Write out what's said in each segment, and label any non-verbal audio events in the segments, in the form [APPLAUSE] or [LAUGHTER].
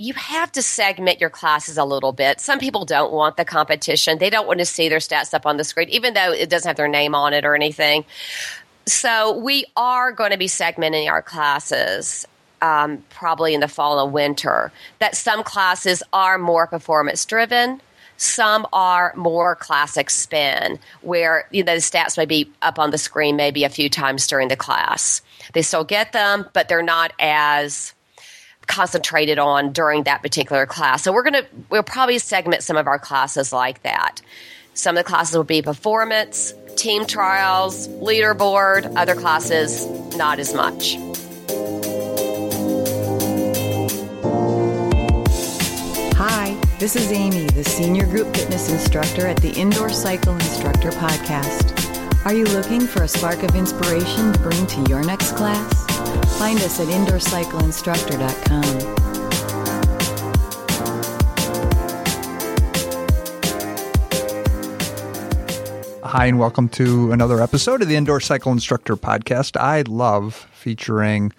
you have to segment your classes a little bit. Some people don't want the competition. They don't want to see their stats up on the screen, even though it doesn't have their name on it or anything. So we are going to be segmenting our classes um, probably in the fall and winter. That some classes are more performance driven. Some are more classic spin, where you know the stats may be up on the screen maybe a few times during the class. They still get them, but they're not as concentrated on during that particular class. So we're going to we'll probably segment some of our classes like that. Some of the classes will be performance, team trials, leaderboard, other classes not as much. Hi, this is Amy, the senior group fitness instructor at the Indoor Cycle Instructor podcast. Are you looking for a spark of inspiration to bring to your next class? Find us at indoorcycleinstructor.com. Hi, and welcome to another episode of the Indoor Cycle Instructor Podcast. I love featuring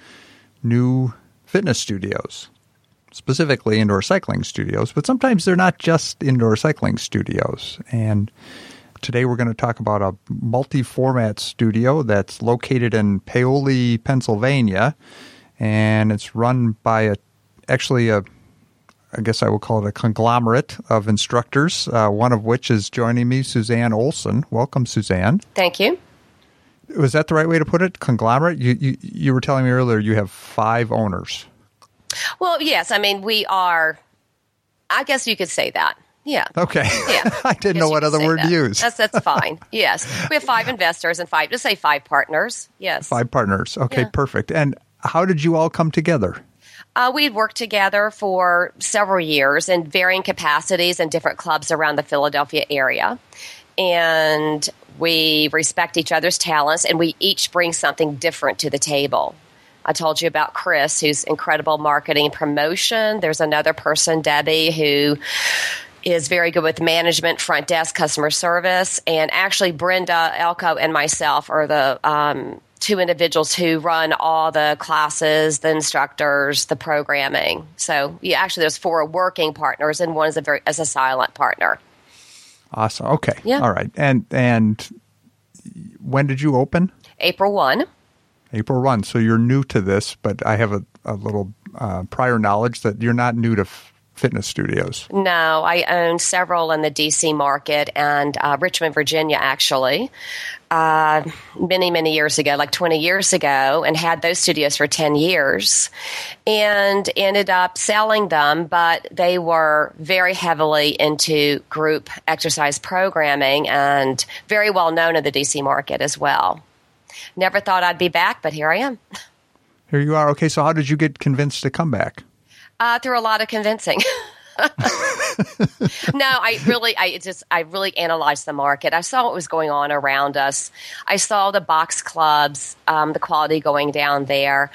new fitness studios, specifically indoor cycling studios, but sometimes they're not just indoor cycling studios. And Today we're going to talk about a multi-format studio that's located in Paoli, Pennsylvania, and it's run by a actually a I guess I will call it a conglomerate of instructors, uh, one of which is joining me, Suzanne Olson. Welcome, Suzanne. Thank you. Was that the right way to put it? Conglomerate? You, you, you were telling me earlier you have five owners. Well, yes. I mean, we are, I guess you could say that. Yeah. Okay. Yeah. [LAUGHS] I didn't know what other word that. to use. That's that's fine. [LAUGHS] yes. We have five investors and five just say five partners. Yes. Five partners. Okay, Yeah. perfect. And how did you all come together? Uh, we'd worked together for several years in varying capacities in different clubs around the Philadelphia area. And we respect each other's talents and we each bring something different to the table. I told you about Chris, who's incredible marketing and promotion. There's another person, Debbie, who is very good with management, front desk, customer service. And actually, Brenda Elko and myself are the um, two individuals who run all the classes, the instructors, the programming. So, yeah, actually, there's four working partners, and one is a very as a silent partner. Awesome. Okay. Yeah. All right. And and when did you open? April one. April 1. So you're new to this, but I have a, a little uh, prior knowledge that you're not new to f- fitness studios. No, I own several in the DC market and uh, Richmond, Virginia, actually, uh, many, many years ago, like 20 years ago, and had those studios for 10 years and ended up selling them, but they were very heavily into group exercise programming and very well known in the DC market as well. Never thought I'd be back, but here I am. Here you are. Okay. So how did you get convinced to come back? Uh, through a lot of convincing. [LAUGHS] no, I really, I just, I really analyzed the market. I saw what was going on around us. I saw the box clubs, um, the quality going down there.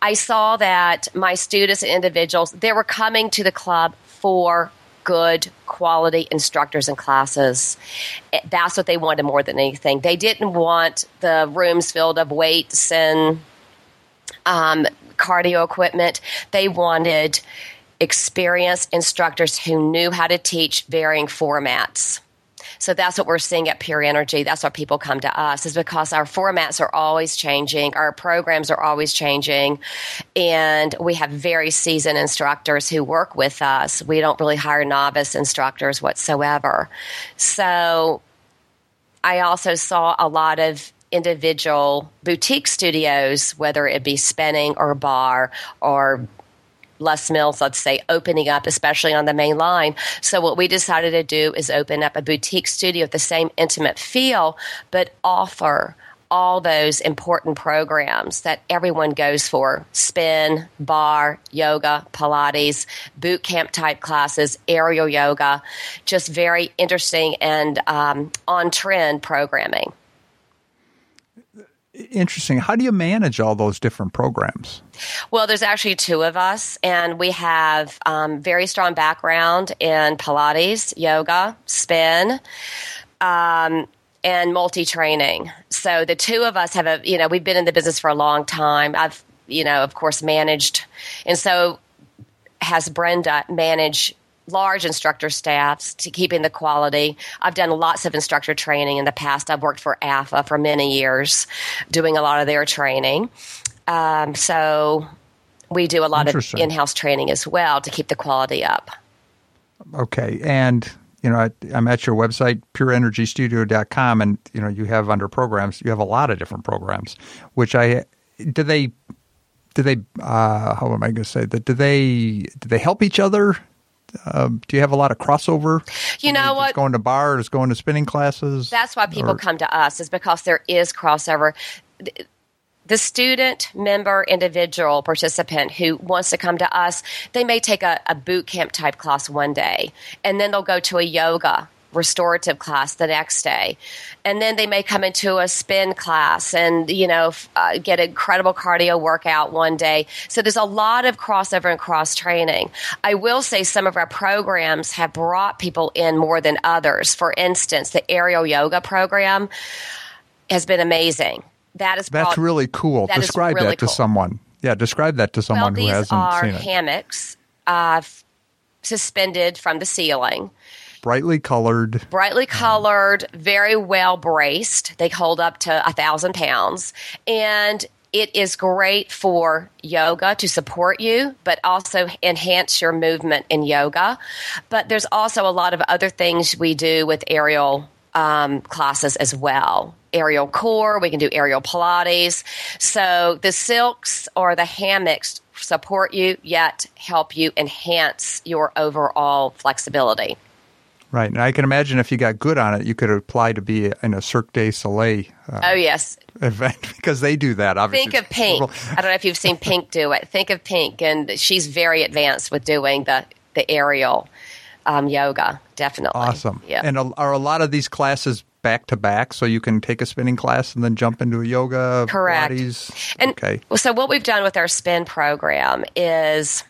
I saw that my students and individuals, they were coming to the club for good quality instructors and classes. Eh, That's what they wanted more than anything. They didn't want the rooms filled of weights and um, cardio equipment. They wanted experienced instructors who knew how to teach varying formats. So that's what we're seeing at Pure Energy. That's why people come to us, is because our formats are always changing, our programs are always changing, and we have very seasoned instructors who work with us. We don't really hire novice instructors whatsoever. So I also saw a lot of individual boutique studios, whether it be spinning or barre or Les Mills, let's say, opening up, especially on the main line. So what we decided to do is open up a boutique studio with the same intimate feel, but offer all those important programs that everyone goes for spin, barre, yoga, Pilates, boot camp type classes, aerial yoga, just very interesting and um, on trend programming. Interesting. How do you manage all those different programs? Well, there's actually two of us, and we have um, very strong background in Pilates, yoga, spin, um, and multi training. So the two of us have a you know we've been in the business for a long time. I've you know of course managed, and so has Brenda manage large instructor staffs to keeping the quality. I've done lots of instructor training in the past. I've worked for AFA for many years, doing a lot of their training. Um, so we do a lot of in-house training as well to keep the quality up. Okay, and you know, I, am at your website, pureenergystudio.com, and you know, you have under programs, you have a lot of different programs. Which I do they do they uh, how am I going to say that? Do they do they help each other? Um, do you have a lot of crossover? You know what? Going to bars, going to spinning classes. That's why people or, come to us is because there is crossover the student member individual participant who wants to come to us they may take a, a, boot camp type class one day and then they'll go to a yoga restorative class the next day and then they may come into a spin class and you know uh, get incredible cardio workout one day so there's a lot of crossover and cross training i will say some of our programs have brought people in more than others for instance the aerial yoga program has been amazing that is that's really cool. That describe really that to cool. someone. Yeah, describe that to someone well, who hasn't seen it. hammocks uh, suspended from the ceiling. Brightly colored. Brightly colored, very well braced. They hold up to a thousand pounds. And it is great for yoga to support you, but also enhance your movement in yoga. But there's also a lot of other things we do with aerial um, classes as well. Aerial core, we can do aerial Pilates. So the silks or the hammocks support you, yet help you enhance your overall flexibility. Right, and I can imagine if you got good on it, you could apply to be in a Cirque du Soleil. Uh, oh yes, event [LAUGHS] because they do that. Obviously, think of Pink. I don't know if you've seen Pink do it. Think of Pink, and she's very advanced with doing the the aerial um, yoga, definitely. Awesome. Yeah. And are a lot of these classes back to back, so you can take a spinning class and then jump into a yoga? Correct. Pilates? And okay. So what we've done with our spin program is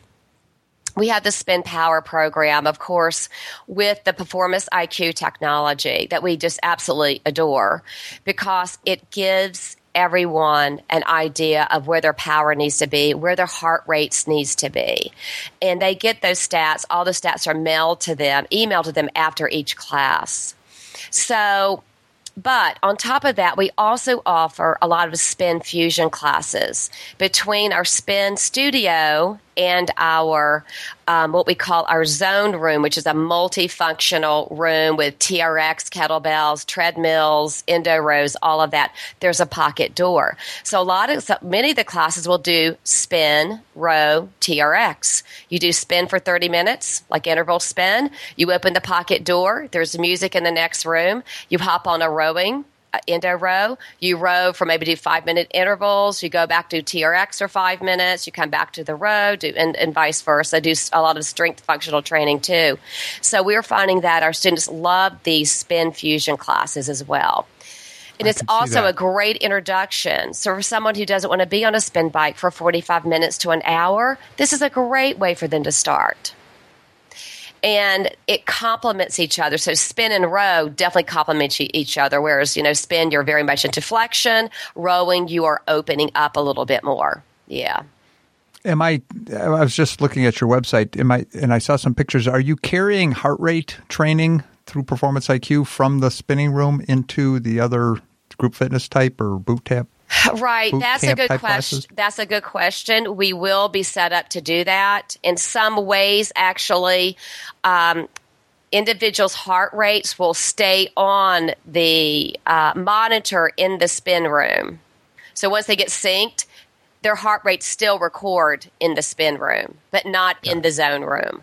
we have the spin power program of course with the performance iq technology that we just absolutely adore because it gives everyone an idea of where their power needs to be, where their heart rates needs to be. And they get those stats, all the stats are mailed to them, emailed to them after each class. So but on top of that, we also offer a lot of spin fusion classes between our spin studio and our um, what we call our zone room, which is a multifunctional room with TRX, kettlebells, treadmills, Indo-Rows, all of that. There's a pocket door, so a lot of so many of the classes will do spin, row, TRX. You do spin for 30 minutes, like interval spin. You open the pocket door. There's music in the next room. You hop on a rowing Indo-Row. You row for maybe do five minute intervals. You go back to TRX for five minutes. You come back to the row, do, and, and vice versa. Do a lot of strength functional training too. So we're finding that our students love these spin fusion classes as well. And I it's also a great introduction. So, for someone who doesn't want to be on a spin bike for 45 minutes to an hour, this is a great way for them to start and it complements each other. So spin and row definitely complement each other. Whereas you know spin, you're very much into flexion. Rowing, you are opening up a little bit more. Yeah. Am I? I was just looking at your website. Am I? And I saw some pictures. Are you carrying heart rate training through Performance IQ from the spinning room into the other group fitness type or boot camp? [SIGHS] Right. That's a good question. Classes? That's a good question. We will be set up to do that. In some ways, actually, um, individuals' heart rates will stay on the uh, monitor in the spin room. So once they get synced, their heart rates still record in the spin room, but not yeah. in the zone room.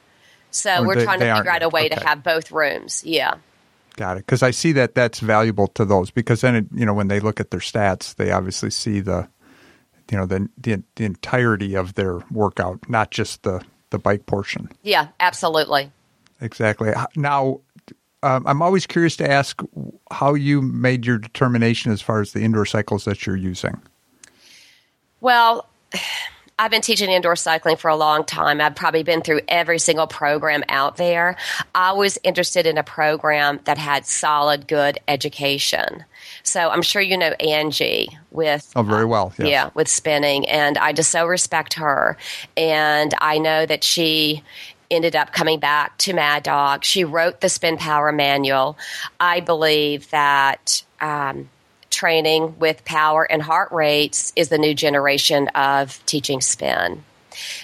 So or we're they, trying to figure out a way okay. to have both rooms. Yeah. Got it. Because I see that that's valuable to those because then, it, you know, when they look at their stats, they obviously see the, you know, the, the, the entirety of their workout, not just the, the bike portion. Yeah, absolutely. Exactly. Now, um, I'm always curious to ask how you made your determination as far as the indoor cycles that you're using. Well, I've been teaching indoor cycling for a long time. I've probably been through every single program out there. I was interested in a program that had solid, good education. So I'm sure you know Angie with Oh, very well. Yes. yeah, with spinning. And I just so respect her. And I know that she ended up coming back to Mad Dogg. She wrote the Spin Power Manual. I believe that um, training with power and heart rates is the new generation of teaching spin.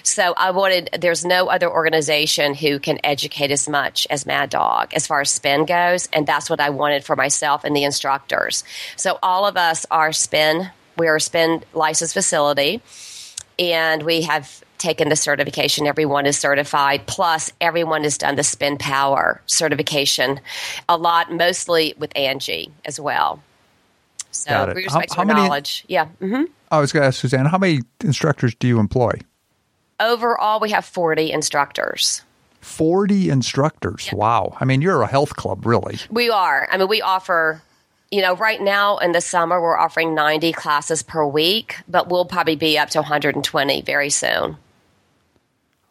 So I wanted, there's no other organization who can educate as much as Mad Dogg as far as spin goes. And that's what I wanted for myself and the instructors. So all of us are spin, we're a spin licensed facility and we have taken the certification. Everyone is certified. Plus, everyone has done the spin power certification a lot, mostly with Angie as well. So, Got it. we How- respect how many- knowledge. Yeah. hmm I was going to ask Suzanne, how many instructors do you employ? Overall, we have 40 instructors. 40 instructors. Wow. I mean, you're a health club, really. We are. I mean, we offer, you know, right now in the summer, we're offering 90 classes per week, but we'll probably be up to 120 very soon.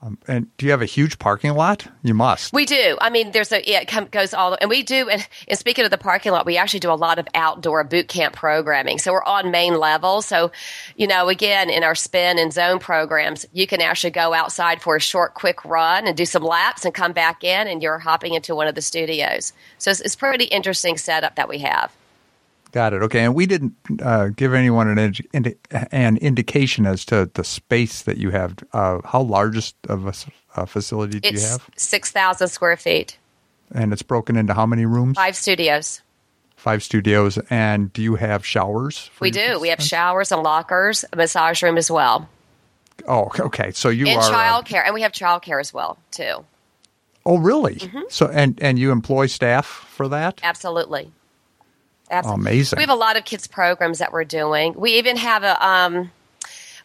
Um, and do you have a huge parking lot? You must. We do. I mean, there's a, yeah, it come, goes all, the, and we do, and, and speaking of the parking lot, we actually do a lot of outdoor boot camp programming. So we're on main level. So, you know, again, in our spin and zone programs, you can actually go outside for a short, quick run and do some laps and come back in, and you're hopping into one of the studios. So it's, it's pretty interesting setup that we have. Got it. Okay. And we didn't uh, give anyone an, indi- an indication as to the space that you have. Uh, how large of a facility do you It's have? 6,000 square feet, And it's broken into how many rooms? five studios. Five studios. And do you have showers? We do. We have showers and lockers, a massage room as well, Oh, okay. So you and are. uh, childcare, and we have childcare as well too. oh, really? Mm-hmm. So and and you employ staff for that? Absolutely. Absolutely. Amazing. We have a lot of kids programs that we're doing. We even have a um,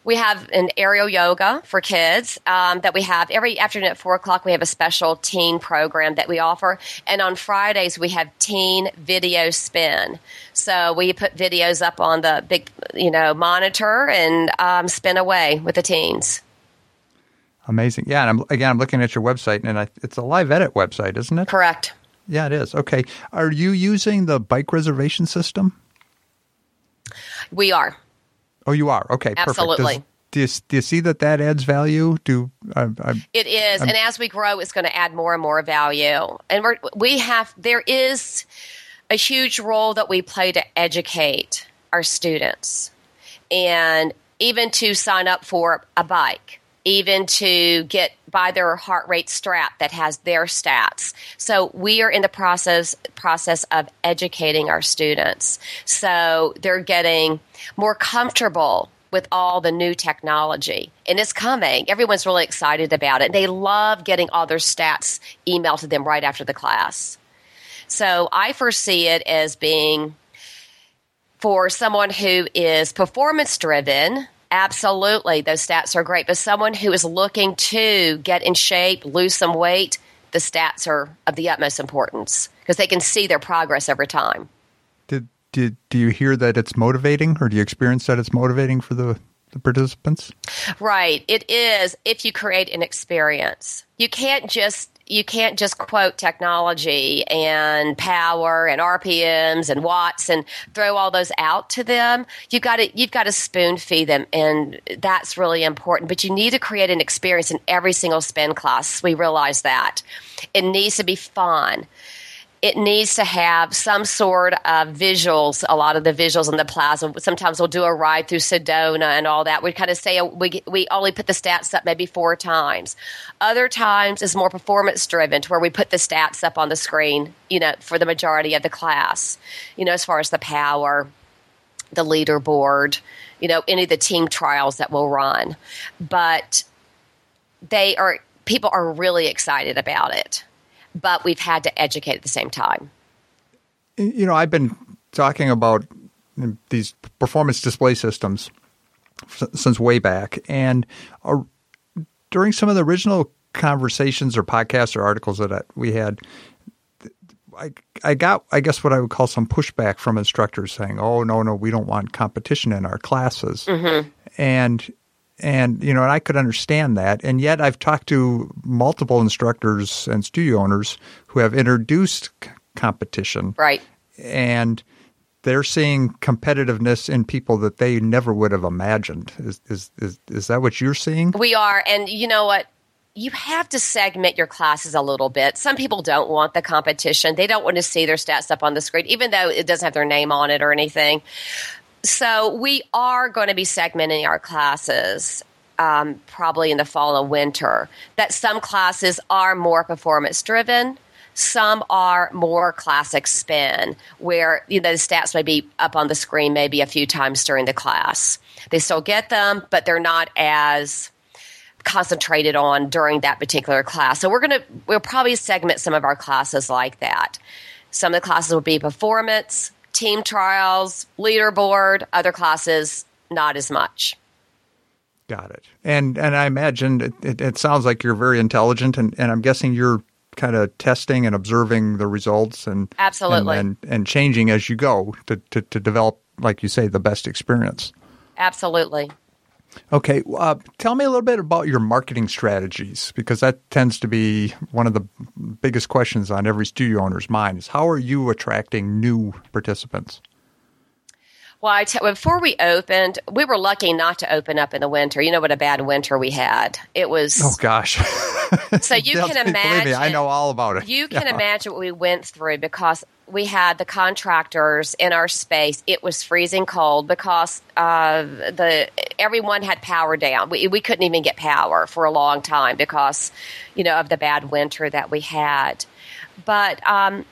we have an aerial yoga for kids um, that we have every afternoon at four o'clock. We have a special teen program that we offer, and on Fridays we have teen video spin. So we put videos up on the big you know monitor and um, spin away with the teens. Amazing. Yeah. And I'm, again, I'm looking at your website, and I, it's a live edit website, isn't it? Correct. Yeah, it is. Okay. Are you using the bike reservation system? We are. Oh, you are. Okay, Absolutely. perfect. Does, do, you, do you see that that adds value? Do uh, I, It is, and as we grow, it's going to add more and more value. And we're, we have there is a huge role that we play to educate our students, and even to sign up for a bike, even to get buy their heart rate strap that has their stats. So we are in the process process of educating our students, so they're getting more comfortable with all the new technology. And it's coming. Everyone's really excited about it. They love getting all their stats emailed to them right after the class. So I foresee it as being for someone who is performance driven. Absolutely, those stats are great. But someone who is looking to get in shape, lose some weight, the stats are of the utmost importance because they can see their progress over time. did, did do you hear that it's motivating, or do you experience that it's motivating for the, the participants? Right. It is if you create an experience. You can't just you can't just quote technology and power and RPMs and watts and throw all those out to them. You've got to you've got to spoon feed them and that's really important. But you need to create an experience in every single spin class. We realize that. It needs to be fun it needs to have some sort of visuals. A lot of the visuals in the plaza. Sometimes we'll do a ride through Sedona and all that. We kind of say we we only put the stats up maybe four times. Other times is more performance driven, to where we put the stats up on the screen. You know, for the majority of the class. You know, as far as the power, the leaderboard. You know, any of the team trials that we'll run, but they are people are really excited about it but we've had to educate at the same time. You know, I've been talking about these performance display systems since way back, and uh, during some of the original conversations or podcasts or articles that we had, I, I got, I guess, what I would call some pushback from instructors saying, "Oh, no, no, we don't want competition in our classes," and and you know, and I could understand that. And yet, I've talked to multiple instructors and studio owners who have introduced c- competition, Right. and they're seeing competitiveness in people that they never would have imagined. Is is is, is that what you're seeing? We are, and you know what? You have to segment your classes a little bit. Some people don't want the competition. They don't want to see their stats up on the screen, even though it doesn't have their name on it or anything. So we are going to be segmenting our classes um, probably in the fall and winter. That some classes are more performance driven. Some are more classic spin, where you know the stats may be up on the screen maybe a few times during the class. They still get them, but they're not as concentrated on during that particular class. So we're going to we'll probably segment some of our classes like that. Some of the classes will be performance, team trials, leaderboard, other classes not as much. Got it. And and I imagine it, it, it sounds like you're very intelligent, and, and I'm guessing you're kind of testing and observing the results and Absolutely. and, and, and changing as you go to, to, to develop, like you say, the best experience. Absolutely. Okay, uh, tell me a little bit about your marketing strategies because that tends to be one of the biggest questions on every studio owner's mind. Is how are you attracting new participants? Well, I tell, before we opened, we were lucky not to open up in the winter. You know what a bad winter we had. It was Oh gosh! [LAUGHS] so you [LAUGHS] can believe me. I know all about it. You can Yeah. imagine what we went through because we had the contractors in our space. It was freezing cold because uh, the everyone had power down. We, we couldn't even get power for a long time because you know of the bad winter that we had. But um,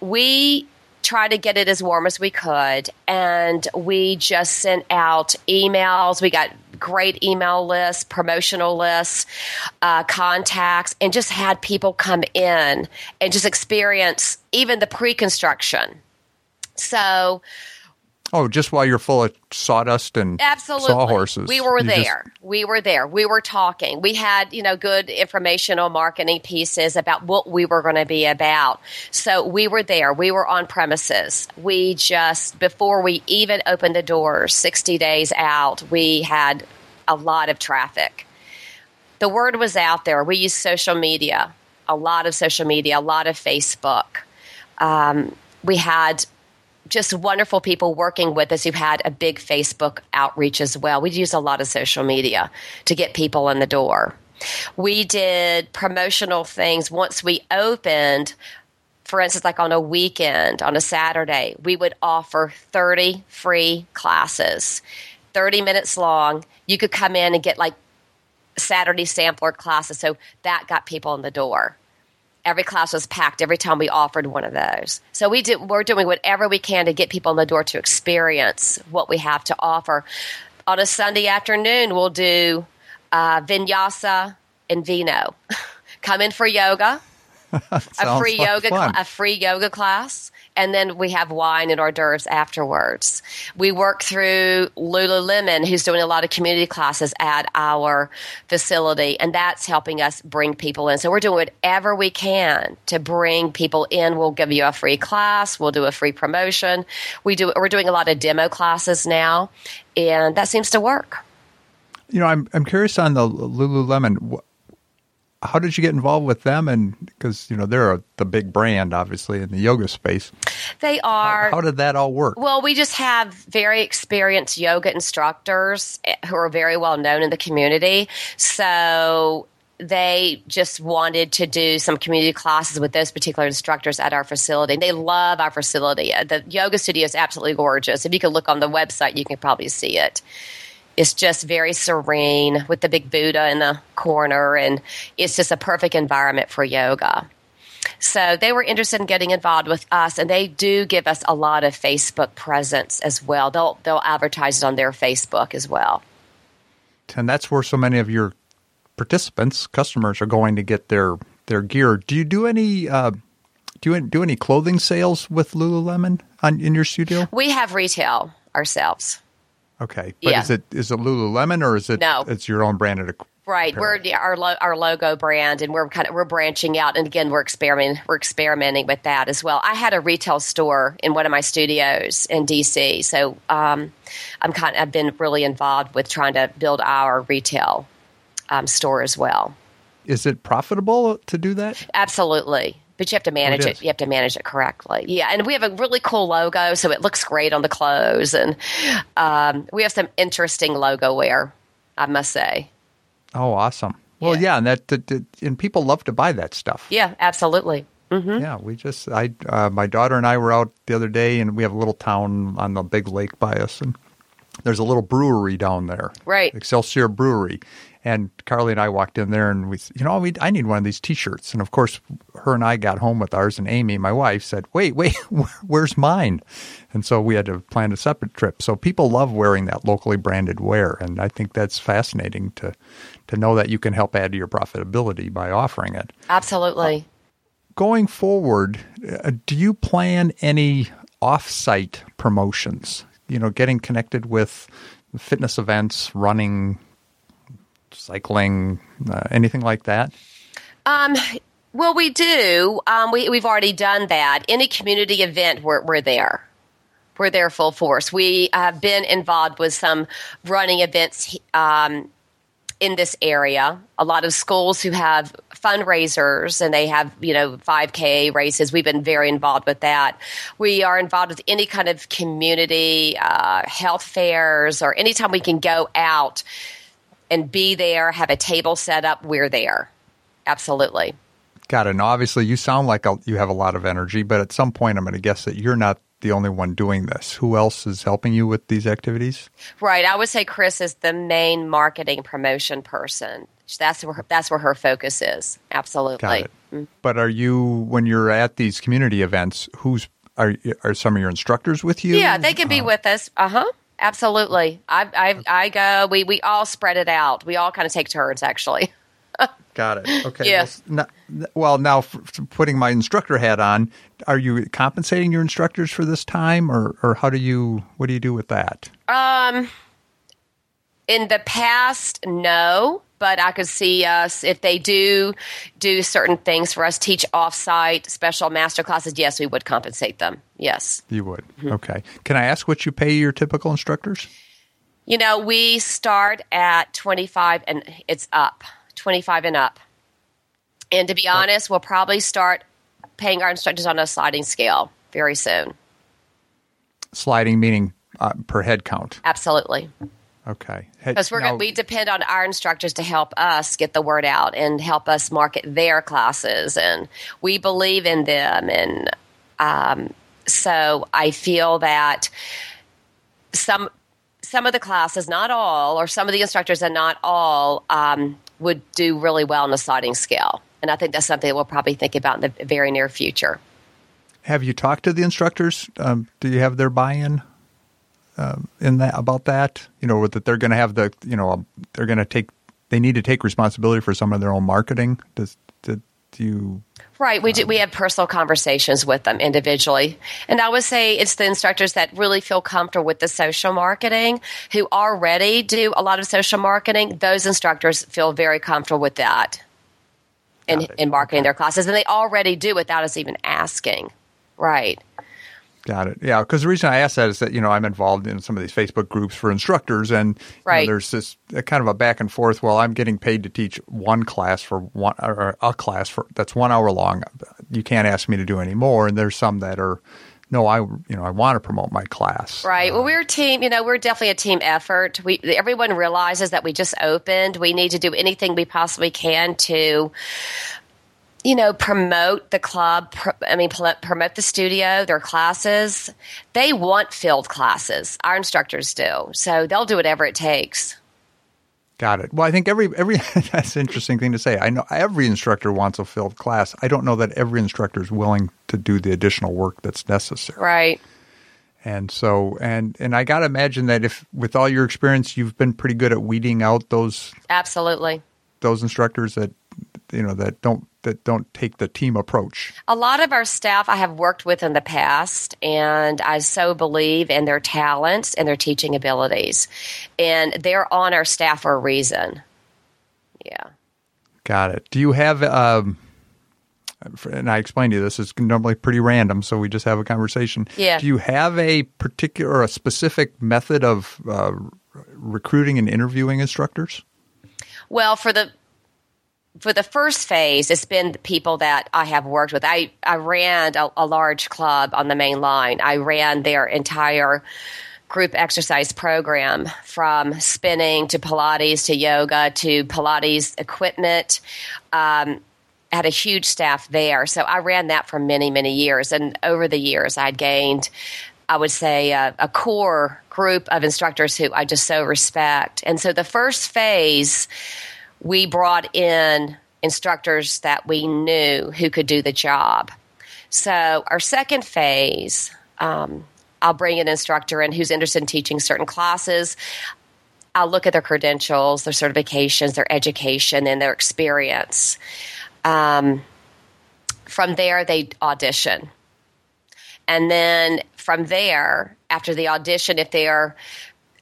we tried to get it as warm as we could. And we just sent out emails. We got great email lists promotional lists uh, contacts and just had people come in and just experience even the pre-construction. So Oh, just while you're full of sawdust and Absolutely. sawhorses. We were You just- there. we were there. We were talking. We had, you know, good informational marketing pieces about what we were going to be about. So we were there. We were on premises. We just, before we even opened the doors, 60 days out, we had a lot of traffic. The word was out there. We used social media, a lot of social media, a lot of Facebook. Um, we had just wonderful people working with us who had a big Facebook outreach as well. We use a lot of social media to get people in the door. We did promotional things once we opened. For instance, like on a weekend, on a Saturday, we would offer 30 free classes, 30 minutes long. You could come in and get like Saturday sampler classes. So that got people in the door every class was packed every time we offered one of those. So we do, we're doing whatever we can to get people in the door to experience what we have to offer. On a Sunday afternoon, we'll do uh, vinyasa and vino. [LAUGHS] Come in for yoga, [LAUGHS] a free like yoga, cl- a free yoga class, and then we have wine and hors d'oeuvres afterwards. We work through Lululemon, who's doing a lot of community classes at our facility, and that's helping us bring people in. So we're doing whatever we can to bring people in. We'll give you a free class. We'll do a free promotion. We do. We're doing a lot of demo classes now, and that seems to work. You know, I'm I'm curious on the Lululemon. How did you get involved with them? And because you know they're the big brand, obviously in the yoga space. They are. How did that all work? Well, we just have very experienced yoga instructors eh, who are very well known in the community. So they just wanted to do some community classes with those particular instructors at our facility. They love our facility. The yoga studio is absolutely gorgeous. If you could look on the website, you can probably see it. It's just very serene with the big Buddha in the corner, and it's just a perfect environment for yoga. So they were interested in getting involved with us, and they do give us a lot of Facebook presence as well. They'll they'll advertise it on their Facebook as well. and that's where so many of your participants, customers, are going to get their their gear. Do you do any uh, do you do any clothing sales with Lululemon on, in your studio? We have retail ourselves. Okay, but Yeah. is it is it Lululemon or is it No. it's your own branded? Right, we're our lo- our logo brand, and we're kind of we're branching out, and again, we're experimenting we're experimenting with that as well. I had a retail store in one of my studios in DC, so um, I'm kind I've been really involved with trying to build our retail um, store as well. Is it profitable to do that? Absolutely. But you have to manage is. it. You have to manage it correctly. Yeah, and we have a really cool logo, so it looks great on the clothes, and um, we have some interesting logo wear. I must say. Oh, awesome. Well, Yeah. yeah, and that, that, that- and people love to buy that stuff. Yeah, absolutely. Yeah, we just I uh, my daughter and I were out the other day, and we have a little town on the big lake by us, and there's a little brewery down there, Right. Excelsior Brewery. And Carly and I walked in there, and we, you know, we I need one of these T-shirts. And of course, her and I got home with ours, and Amy, my wife, said, "Wait, wait, [LAUGHS] where's mine?" And so we had to plan a separate trip. So people love wearing that locally branded wear, and I think that's fascinating to to know that you can help add to your profitability by offering it Absolutely. going forward, uh, do you plan any off-site promotions? You know, getting connected with fitness events, running, cycling, uh, anything like that? Um, well, we do. Um, we, we've already done that. Any community event, we're, we're there. We're there full force. We have been involved with some running events um, in this area. A lot of schools who have fundraisers and they have, you know, 5K races. We've been very involved with that. We are involved with any kind of community uh, health fairs or anytime we can go out and be there, have a table set up, we're there. Absolutely. Got it. Now, obviously, you sound like a, you have a lot of energy, but at some point, I'm going to guess that you're not the only one doing this. Who else is helping you with these activities? Right. I would say Chris is the main marketing promotion person. That's where that's where her focus is. Absolutely. Got it. But are you when you're at these community events? Who's are are some of your instructors with you? Yeah, they can be with us. Uh huh. Absolutely. I, I I go. We we all spread it out. We all kind of take turns. Actually. [LAUGHS] Got it. Okay. Yeah. Well, s- n- well, now putting my instructor hat on, are you compensating your instructors for this time, or or how do you what do you do with that? Um. In the past, no. But I could see us if they do do certain things for us, teach offsite special master classes. Yes, we would compensate them. Yes. You would. Mm-hmm. Okay. Can I ask what you pay your typical instructors? You know, we start at 25 and it's up, 25 and up. And to be honest, we'll probably start paying our instructors on a sliding scale very soon. Sliding meaning uh, per head count. Absolutely. Okay. Because we're now- gonna, we depend on our instructors to help us get the word out and help us market their classes, and we believe in them. And um, so I feel that some some of the classes, not all, or some of the instructors, and not all, um, would do really well on the sliding scale. And I think that's something we'll probably think about in the very near future. Have you talked to the instructors? Um, do you have their buy-in um, in that about that? You know, that they're going to have the you know they're going to take they need to take responsibility for some of their own marketing. Does do, do you? Right. We do, we have personal conversations with them individually. And I would say it's the instructors that really feel comfortable with the social marketing who already do a lot of social marketing. Those instructors feel very comfortable with that in, in marketing their classes. And they already do without us even asking. Right. Got it. Yeah, because the reason I ask that is that you know I'm involved in some of these Facebook groups for instructors, and you know, there's this uh, kind of a back and forth. Well, I'm getting paid to teach one class for one or a class for that's one hour long. You can't ask me to do any more. And there's some that are, no, I you know I want to promote my class. Right. Well, we're a team. You know, we're definitely a team effort. We everyone realizes that we just opened. We need to do anything we possibly can to, you know, promote the club. Pr- I mean, pl- promote the studio, their classes. They want filled classes. Our instructors do, so they'll do whatever it takes. Got it. Well, I think every every [LAUGHS] that's an interesting thing to say. I know every instructor wants a filled class. I don't know that every instructor is willing to do the additional work that's necessary. Right. And so, and and I got to imagine that if with all your experience, you've been pretty good at weeding out those Absolutely. those instructors that you know that don't that don't take the team approach. A lot of our staff I have worked with in the past, and I so believe in their talents and their teaching abilities. And they're on our staff for a reason. Yeah. Got it. Do you have, um, and I explained to you this is normally pretty random, so we just have a conversation. Yeah. Do you have a particular or a specific method of uh, recruiting and interviewing instructors? Well, for the for the first phase, it's been the people that I have worked with. I, I ran a, a large club on the main line. I ran their entire group exercise program from spinning to Pilates to yoga to Pilates equipment. Um, had a huge staff there. So I ran that for many, many years. And over the years, I'd gained, I would say, a, a core group of instructors who I just so respect. And so the first phase, we brought in instructors that we knew who could do the job. So our second phase, um, I'll bring an instructor in who's interested in teaching certain classes. I'll look at their credentials, their certifications, their education, and their experience. Um, from there, they audition. And then from there, after the audition, if they're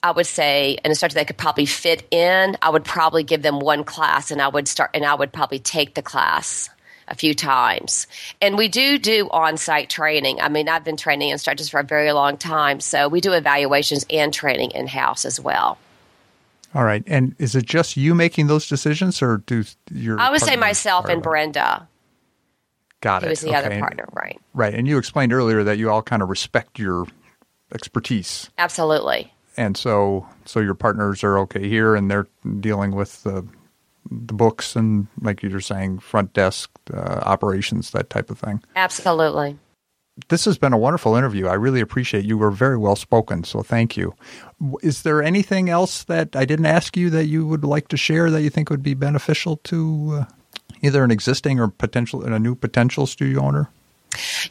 I would say an instructor that could probably fit in, I would probably give them one class and I would start and I would probably take the class a few times. And we do do on-site training. I mean, I've been training instructors for a very long time, so we do evaluations and training in-house as well. All right. And is it just you making those decisions or do your I would say myself and? Brenda, Got it. it. is the Okay. other partner, right? Right. And you explained earlier that you all kind of respect your expertise. Absolutely. And so so your partners are okay here and they're dealing with the the books and like you're saying front desk uh, operations that type of thing. Absolutely. this has been a wonderful interview. I really appreciate you were very well spoken so thank you. Is there anything else that i didn't ask you that you would like to share that you think would be beneficial to uh, either an existing or potential a new potential studio owner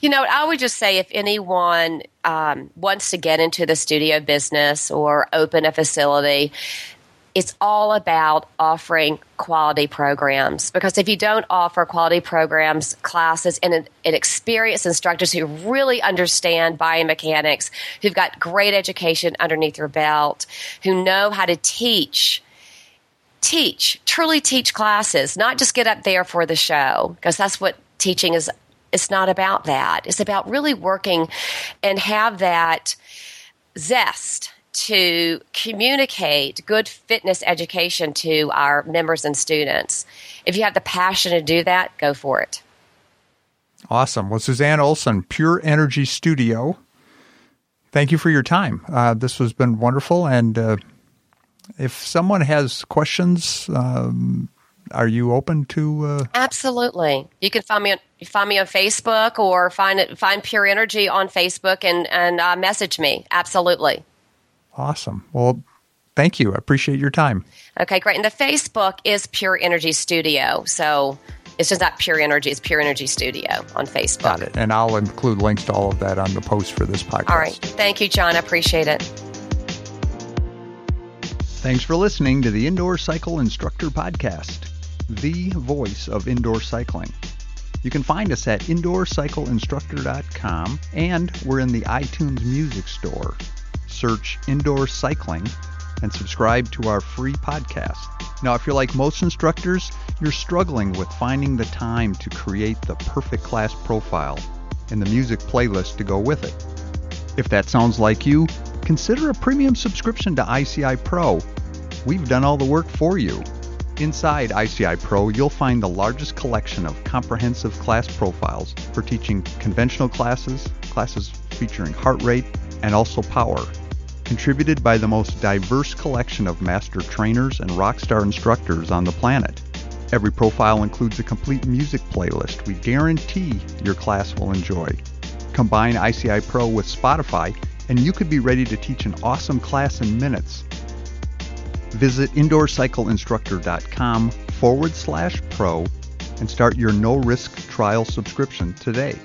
You know, I would just say if anyone um, wants to get into the studio business or open a facility, it's all about offering quality programs. Because if you don't offer quality programs, classes, and, experienced instructors who really understand biomechanics, who've got great education underneath their belt, who know how to teach teach, truly teach classes, not just get up there for the show, because that's what teaching is. It's not about that. It's about really working and have that zest to communicate good fitness education to our members and students. If you have the passion to do that, go for it. Awesome. Well, Suzanne Olson, Pure Energy Studio. Thank you for your time. Uh, this has been wonderful. And uh, if someone has questions, um, are you open to? Uh, Absolutely. You can find me on find me on Facebook or find it find Pure Energy on Facebook and and uh, message me. Absolutely. awesome. Well, thank you. I appreciate your time. Okay, great. And the Facebook is Pure Energy Studio. So it's just not Pure Energy, it's Pure Energy Studio on Facebook. Got it. And I'll include links to all of that on the post for this podcast. All right. Thank you, John. I appreciate it. Thanks for listening to the Indoor Cycle Instructor Podcast, the voice of indoor cycling. You can find us at indoorcycleinstructor.com and we're in the iTunes Music Store. Search Indoor Cycling and subscribe to our free podcast. Now, if you're like most instructors, you're struggling with finding the time to create the perfect class profile and the music playlist to go with it. If that sounds like you, consider a premium subscription to ICI Pro. We've done all the work for you. Inside ICI Pro, you'll find the largest collection of comprehensive class profiles for teaching conventional classes, classes featuring heart rate, and also power. Contributed by the most diverse collection of master trainers and rockstar instructors on the planet. Every profile includes a complete music playlist we guarantee your class will enjoy. Combine ICI Pro with Spotify, and you could be ready to teach an awesome class in minutes. Visit indoorcycleinstructor.com forward slash pro and start your no risk trial subscription today.